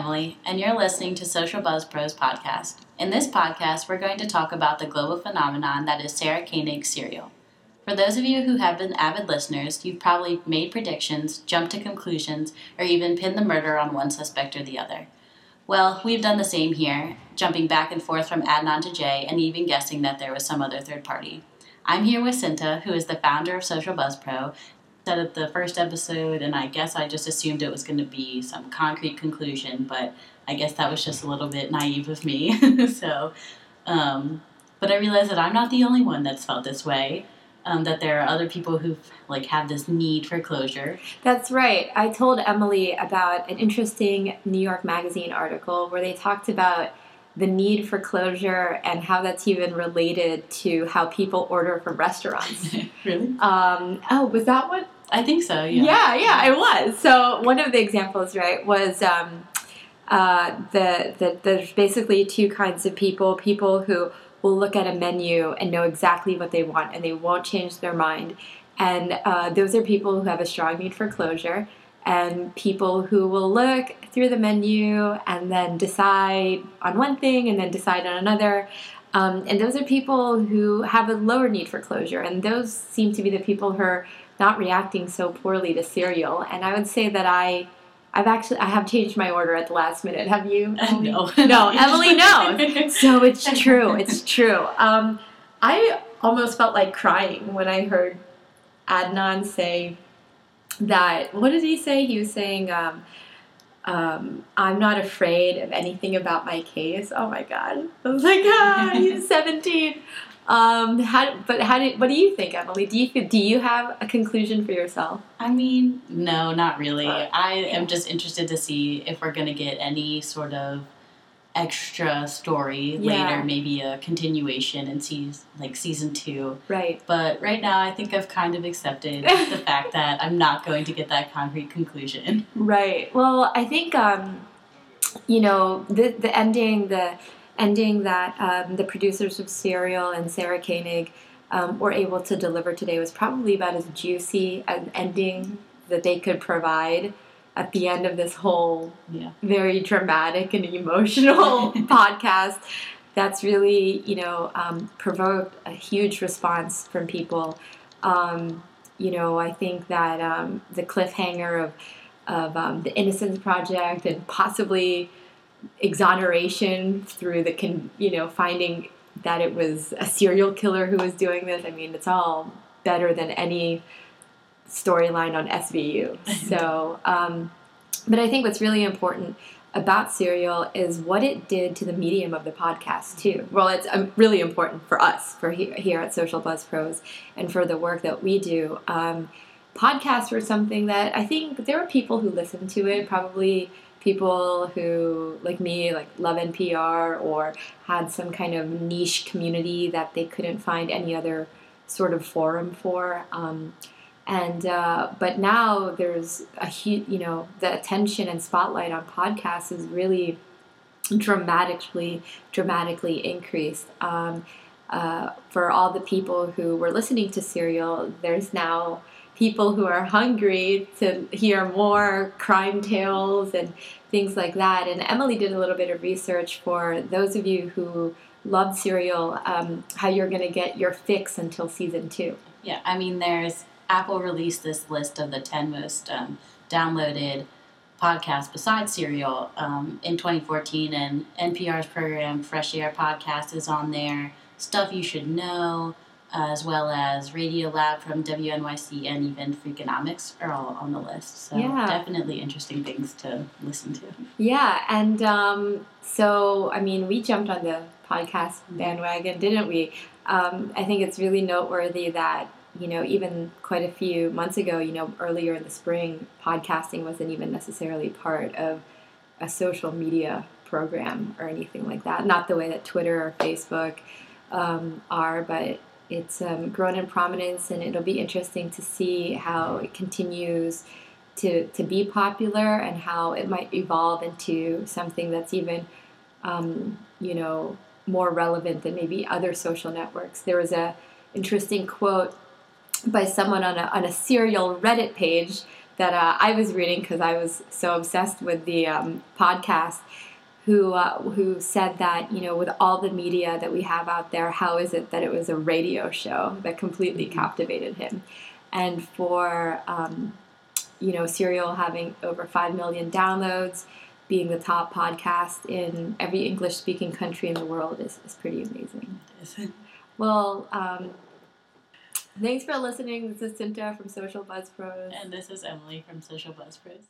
Emily, and you're listening to Social Buzz Pros podcast. In this podcast, we're going to talk about the global phenomenon that is Sarah Koenig's Serial. For those of you who have been avid listeners, you've probably made predictions, jumped to conclusions, or even pinned the murder on one suspect or the other. Well, we've done the same here, jumping back and forth from Adnan to Jay and even guessing that there was some other third party. I'm here with Cinta, who is the founder of Social Buzz Pro, said at the first episode, and I guess I just assumed it was going to be some concrete conclusion, but I guess that was just a little bit naive of me. so, um, but I realized that I'm not the only one that's felt this way. Um, that there are other people who like have this need for closure. That's right. I told Emily about an interesting New York Magazine article where they talked about the need for closure and how that's even related to how people order from restaurants. really? Um, oh, was that what? I think so. Yeah. Yeah, yeah, it was. So one of the examples, right, was um, uh, the, the there's basically two kinds of people: people who will look at a menu and know exactly what they want, and they won't change their mind. And uh, those are people who have a strong need for closure, and people who will look through the menu and then decide on one thing and then decide on another. Um, and those are people who have a lower need for closure, and those seem to be the people who are not reacting so poorly to Serial. And I would say that I, I've actually I have changed my order at the last minute. Have you? Emily? No, no. Emily knows. So it's true. It's true. Um, I almost felt like crying when I heard Adnan say that. What did he say? He was saying. Um, um, I'm not afraid of anything about my case. Oh my god! I was like, ah, he's 17. Um, how, but how did, what do you think, Emily? Do you do you have a conclusion for yourself? I mean, no, not really. I yeah. am just interested to see if we're gonna get any sort of extra story Yeah. later, maybe a continuation in season like season two. Right. But right now, I think I've kind of accepted the fact that I'm not going to get that concrete conclusion. Right. Well, I think um, you know the the ending the ending that um, the producers of Serial and Sarah Koenig um, were able to deliver today was probably about as juicy an ending that they could provide at the end of this whole Yeah. very dramatic and emotional podcast. That's really you know um, provoked a huge response from people. Um, you know, I think that um, the cliffhanger of of um, the Innocence Project and possibly exoneration through the con- you know finding that it was a serial killer who was doing this. I mean, it's all better than any storyline on SVU. So, um, but I think what's really important about Serial is what it did to the medium of the podcast too. Well, it's um, really important for us for he- here at Social Buzz Pros and for the work that we do. Um, podcasts were something that I think there were people who listened to it, probably people who, like me, like love NPR or had some kind of niche community that they couldn't find any other sort of forum for. Um, and uh, but now there's a huge, you know, the attention and spotlight on podcasts is really dramatically, dramatically increased. Um, uh, for all the people who were listening to Serial, there's now people who are hungry to hear more crime tales and things like that. And Emily did a little bit of research for those of you who love Serial, um, how you're going to get your fix until season two. Yeah, I mean, there's Apple released this list of the 10 most um, downloaded podcasts besides Serial um, in 2014, and NPR's program Fresh Air Podcast is on there. Stuff You Should Know, as well as Radio Lab from WNYC and even Freakonomics are all on the list. So Yeah. definitely interesting things to listen to. Yeah, and um, so I mean, we jumped on the podcast bandwagon, didn't we? Um, I think it's really noteworthy that you know even quite a few months ago, you know, earlier in the spring, podcasting wasn't even necessarily part of a social media program or anything like that. Not the way that Twitter or Facebook um, are, but it's um, grown in prominence, and it'll be interesting to see how it continues to, to be popular and how it might evolve into something that's even, um, you know, more relevant than maybe other social networks. There was a interesting quote by someone on a, on a serial Reddit page that uh, I was reading because I was so obsessed with the um, podcast. Who uh, who said that you know with all the media that we have out there, how is it that it was a radio show that completely Mm-hmm. captivated him, and for um, you know Serial having over five million downloads, being the top podcast in every English speaking country in the world is, is pretty amazing. Well, um, thanks for listening. This is Cinta from Social Buzz Pros. and this is Emily from Social Buzz Pros.